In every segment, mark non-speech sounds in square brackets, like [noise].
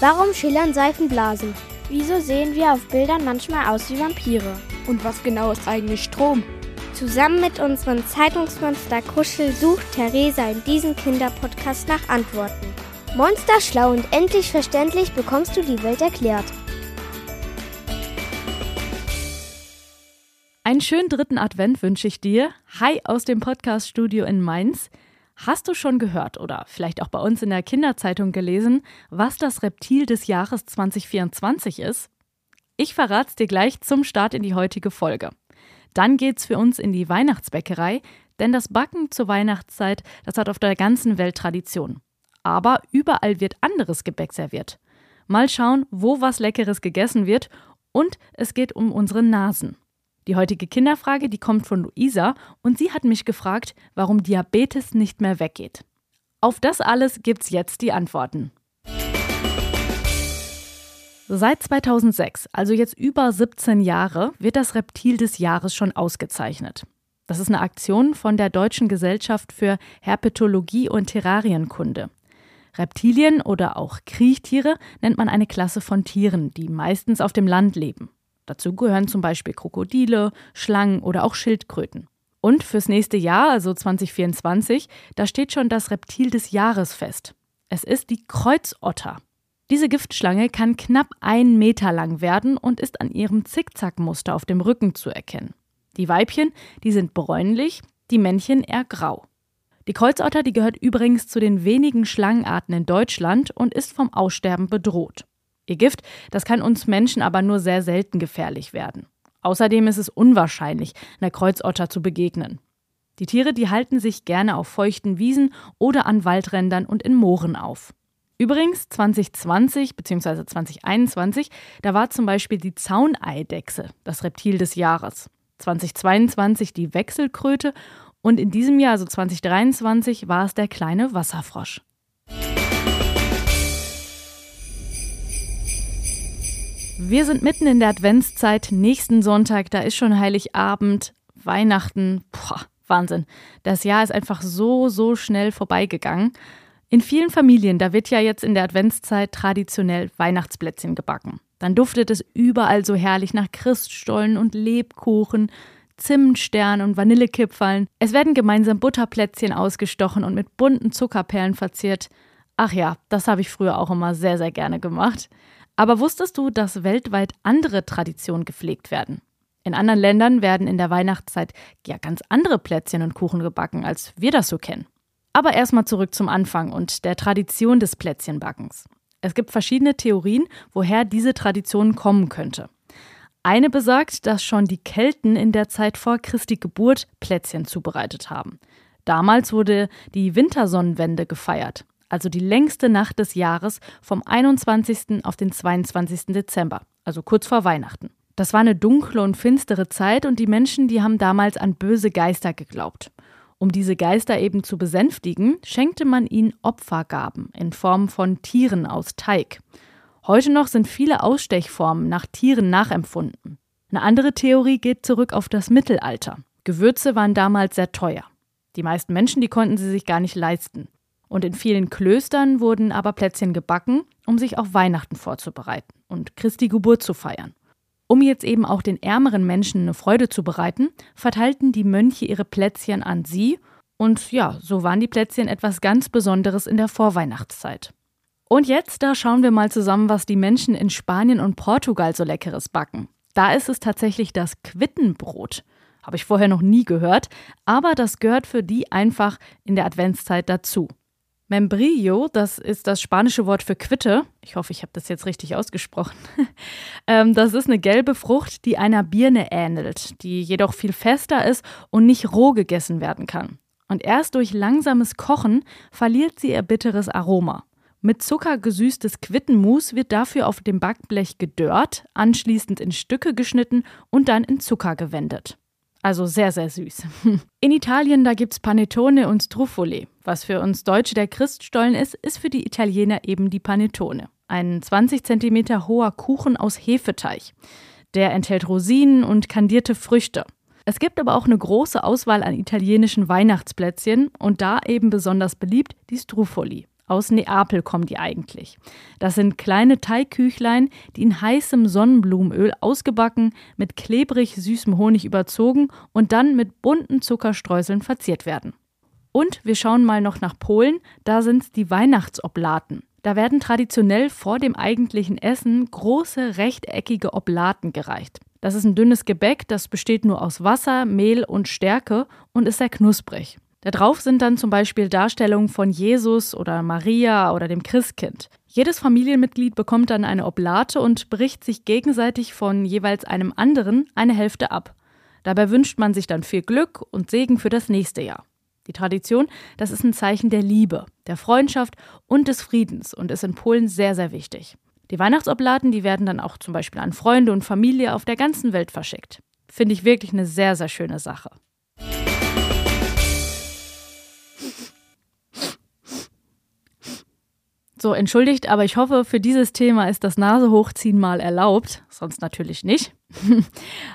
Warum schillern Seifenblasen? Wieso sehen wir auf Bildern manchmal aus wie Vampire? Und was genau ist eigentlich Strom? Zusammen mit unserem Zeitungsmonster Kuschel sucht Theresa in diesem Kinderpodcast nach Antworten. Monster schlau und endlich verständlich bekommst du die Welt erklärt. Einen schönen dritten Advent wünsche ich dir. Hi aus dem Podcaststudio in Mainz. Hast du schon gehört oder vielleicht auch bei uns in der Kinderzeitung gelesen, was das Reptil des Jahres 2024 ist? Ich verrate es dir gleich zum Start in die heutige Folge. Dann geht's für uns in die Weihnachtsbäckerei, denn das Backen zur Weihnachtszeit, das hat auf der ganzen Welt Tradition. Aber überall wird anderes Gebäck serviert. Mal schauen, wo was Leckeres gegessen wird und es geht um unsere Nasen. Die heutige Kinderfrage, die kommt von Luisa und sie hat mich gefragt, warum Diabetes nicht mehr weggeht. Auf das alles gibt's jetzt die Antworten. Seit 2006, also jetzt über 17 Jahre, wird das Reptil des Jahres schon ausgezeichnet. Das ist eine Aktion von der Deutschen Gesellschaft für Herpetologie und Terrarienkunde. Reptilien oder auch Kriechtiere nennt man eine Klasse von Tieren, die meistens auf dem Land leben. Dazu gehören zum Beispiel Krokodile, Schlangen oder auch Schildkröten. Und fürs nächste Jahr, also 2024, da steht schon das Reptil des Jahres fest. Es ist die Kreuzotter. Diese Giftschlange kann knapp einen Meter lang werden und ist an ihrem Zickzackmuster auf dem Rücken zu erkennen. Die Weibchen, die sind bräunlich, die Männchen eher grau. Die Kreuzotter, die gehört übrigens zu den wenigen Schlangenarten in Deutschland und ist vom Aussterben bedroht. Ihr Gift, das kann uns Menschen aber nur sehr selten gefährlich werden. Außerdem ist es unwahrscheinlich, einer Kreuzotter zu begegnen. Die Tiere, die halten sich gerne auf feuchten Wiesen oder an Waldrändern und in Mooren auf. Übrigens 2020 bzw. 2021, da war zum Beispiel die Zauneidechse das Reptil des Jahres. 2022 die Wechselkröte und in diesem Jahr, also 2023, war es der kleine Wasserfrosch. Wir sind mitten in der Adventszeit. Nächsten Sonntag, da ist schon Heiligabend, Weihnachten. Boah, Wahnsinn. Das Jahr ist einfach so, so schnell vorbeigegangen. In vielen Familien, da wird ja jetzt in der Adventszeit traditionell Weihnachtsplätzchen gebacken. Dann duftet es überall so herrlich nach Christstollen und Lebkuchen, Zimtstern und Vanillekipferln. Es werden gemeinsam Butterplätzchen ausgestochen und mit bunten Zuckerperlen verziert. Ach ja, das habe ich früher auch immer sehr, sehr gerne gemacht. Aber wusstest du, dass weltweit andere Traditionen gepflegt werden? In anderen Ländern werden in der Weihnachtszeit ja ganz andere Plätzchen und Kuchen gebacken, als wir das so kennen. Aber erstmal zurück zum Anfang und der Tradition des Plätzchenbackens. Es gibt verschiedene Theorien, woher diese Tradition kommen könnte. Eine besagt, dass schon die Kelten in der Zeit vor Christi Geburt Plätzchen zubereitet haben. Damals wurde die Wintersonnenwende gefeiert also die längste Nacht des Jahres vom 21. auf den 22. Dezember, also kurz vor Weihnachten. Das war eine dunkle und finstere Zeit und die Menschen, die haben damals an böse Geister geglaubt. Um diese Geister eben zu besänftigen, schenkte man ihnen Opfergaben in Form von Tieren aus Teig. Heute noch sind viele Ausstechformen nach Tieren nachempfunden. Eine andere Theorie geht zurück auf das Mittelalter. Gewürze waren damals sehr teuer. Die meisten Menschen, die konnten sie sich gar nicht leisten. Und in vielen Klöstern wurden aber Plätzchen gebacken, um sich auf Weihnachten vorzubereiten und Christi Geburt zu feiern. Um jetzt eben auch den ärmeren Menschen eine Freude zu bereiten, verteilten die Mönche ihre Plätzchen an sie und ja, so waren die Plätzchen etwas ganz Besonderes in der Vorweihnachtszeit. Und jetzt, da schauen wir mal zusammen, was die Menschen in Spanien und Portugal so leckeres backen. Da ist es tatsächlich das Quittenbrot. Habe ich vorher noch nie gehört, aber das gehört für die einfach in der Adventszeit dazu. Membrillo, das ist das spanische Wort für Quitte. Ich hoffe, ich habe das jetzt richtig ausgesprochen. [laughs] ähm, das ist eine gelbe Frucht, die einer Birne ähnelt, die jedoch viel fester ist und nicht roh gegessen werden kann. Und erst durch langsames Kochen verliert sie ihr bitteres Aroma. Mit Zucker gesüßtes Quittenmus wird dafür auf dem Backblech gedörrt, anschließend in Stücke geschnitten und dann in Zucker gewendet. Also sehr, sehr süß. [laughs] In Italien, da gibt's Panettone und Struffole. Was für uns Deutsche der Christstollen ist, ist für die Italiener eben die Panettone. Ein 20 cm hoher Kuchen aus Hefeteig. Der enthält Rosinen und kandierte Früchte. Es gibt aber auch eine große Auswahl an italienischen Weihnachtsplätzchen und da eben besonders beliebt die Struffoli. Aus Neapel kommen die eigentlich. Das sind kleine Teigküchlein, die in heißem Sonnenblumenöl ausgebacken, mit klebrig süßem Honig überzogen und dann mit bunten Zuckerstreuseln verziert werden. Und wir schauen mal noch nach Polen, da sind die Weihnachtsoblaten. Da werden traditionell vor dem eigentlichen Essen große rechteckige Oblaten gereicht. Das ist ein dünnes Gebäck, das besteht nur aus Wasser, Mehl und Stärke und ist sehr knusprig. Da drauf sind dann zum Beispiel Darstellungen von Jesus oder Maria oder dem Christkind. Jedes Familienmitglied bekommt dann eine Oblate und bricht sich gegenseitig von jeweils einem anderen eine Hälfte ab. Dabei wünscht man sich dann viel Glück und Segen für das nächste Jahr. Die Tradition, das ist ein Zeichen der Liebe, der Freundschaft und des Friedens und ist in Polen sehr, sehr wichtig. Die Weihnachtsoblaten, die werden dann auch zum Beispiel an Freunde und Familie auf der ganzen Welt verschickt. Finde ich wirklich eine sehr, sehr schöne Sache. So, entschuldigt, aber ich hoffe, für dieses Thema ist das Nasehochziehen mal erlaubt, sonst natürlich nicht. [laughs]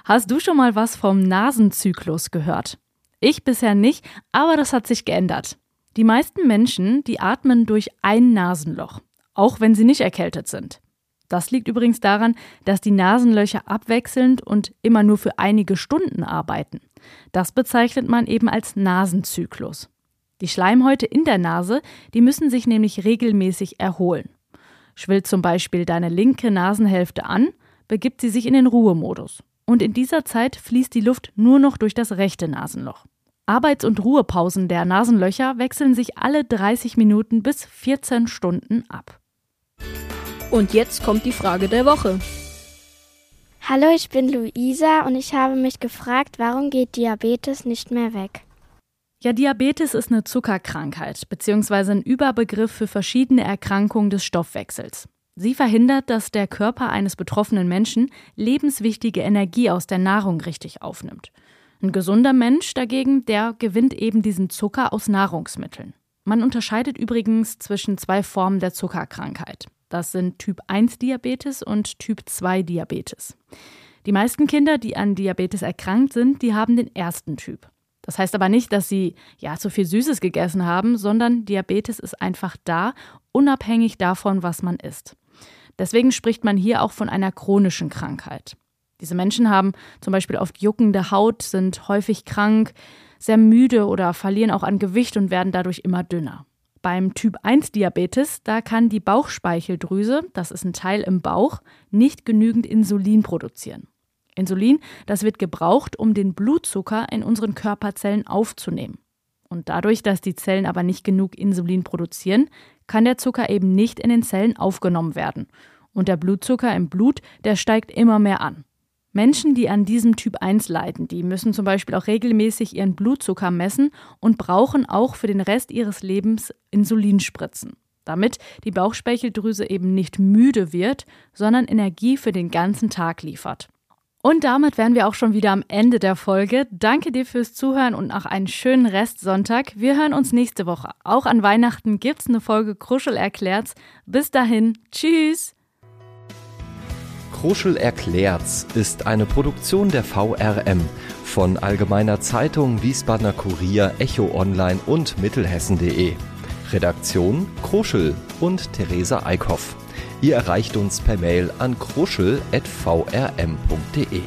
Hast du schon mal was vom Nasenzyklus gehört? Ich bisher nicht, aber das hat sich geändert. Die meisten Menschen, die atmen durch ein Nasenloch, auch wenn sie nicht erkältet sind. Das liegt übrigens daran, dass die Nasenlöcher abwechselnd und immer nur für einige Stunden arbeiten. Das bezeichnet man eben als Nasenzyklus. Die Schleimhäute in der Nase, die müssen sich nämlich regelmäßig erholen. Schwillt zum Beispiel deine linke Nasenhälfte an, begibt sie sich in den Ruhemodus. Und in dieser Zeit fließt die Luft nur noch durch das rechte Nasenloch. Arbeits- und Ruhepausen der Nasenlöcher wechseln sich alle 30 Minuten bis 14 Stunden ab. Und jetzt kommt die Frage der Woche. Hallo, ich bin Luisa und ich habe mich gefragt, warum geht Diabetes nicht mehr weg? Ja, Diabetes ist eine Zuckerkrankheit bzw. ein Überbegriff für verschiedene Erkrankungen des Stoffwechsels. Sie verhindert, dass der Körper eines betroffenen Menschen lebenswichtige Energie aus der Nahrung richtig aufnimmt. Ein gesunder Mensch dagegen, der gewinnt eben diesen Zucker aus Nahrungsmitteln. Man unterscheidet übrigens zwischen zwei Formen der Zuckerkrankheit. Das sind Typ 1 Diabetes und Typ 2 Diabetes. Die meisten Kinder, die an Diabetes erkrankt sind, die haben den ersten Typ. Das heißt aber nicht, dass sie ja zu viel Süßes gegessen haben, sondern Diabetes ist einfach da, unabhängig davon, was man isst. Deswegen spricht man hier auch von einer chronischen Krankheit. Diese Menschen haben zum Beispiel oft juckende Haut, sind häufig krank, sehr müde oder verlieren auch an Gewicht und werden dadurch immer dünner. Beim Typ 1 Diabetes, da kann die Bauchspeicheldrüse, das ist ein Teil im Bauch, nicht genügend Insulin produzieren. Insulin, das wird gebraucht, um den Blutzucker in unseren Körperzellen aufzunehmen. Und dadurch, dass die Zellen aber nicht genug Insulin produzieren, kann der Zucker eben nicht in den Zellen aufgenommen werden. Und der Blutzucker im Blut, der steigt immer mehr an. Menschen, die an diesem Typ 1 leiden, die müssen zum Beispiel auch regelmäßig ihren Blutzucker messen und brauchen auch für den Rest ihres Lebens Insulinspritzen, damit die Bauchspeicheldrüse eben nicht müde wird, sondern Energie für den ganzen Tag liefert. Und damit wären wir auch schon wieder am Ende der Folge. Danke dir fürs Zuhören und noch einen schönen Restsonntag. Wir hören uns nächste Woche. Auch an Weihnachten gibt's eine Folge Kruschel erklärt's. Bis dahin, tschüss. Kruschel erklärt's ist eine Produktion der VRM von Allgemeiner Zeitung, Wiesbadener Kurier, Echo Online und Mittelhessen.de. Redaktion Kruschel und Theresa Eickhoff. Ihr erreicht uns per Mail an kruschel.vrm.de.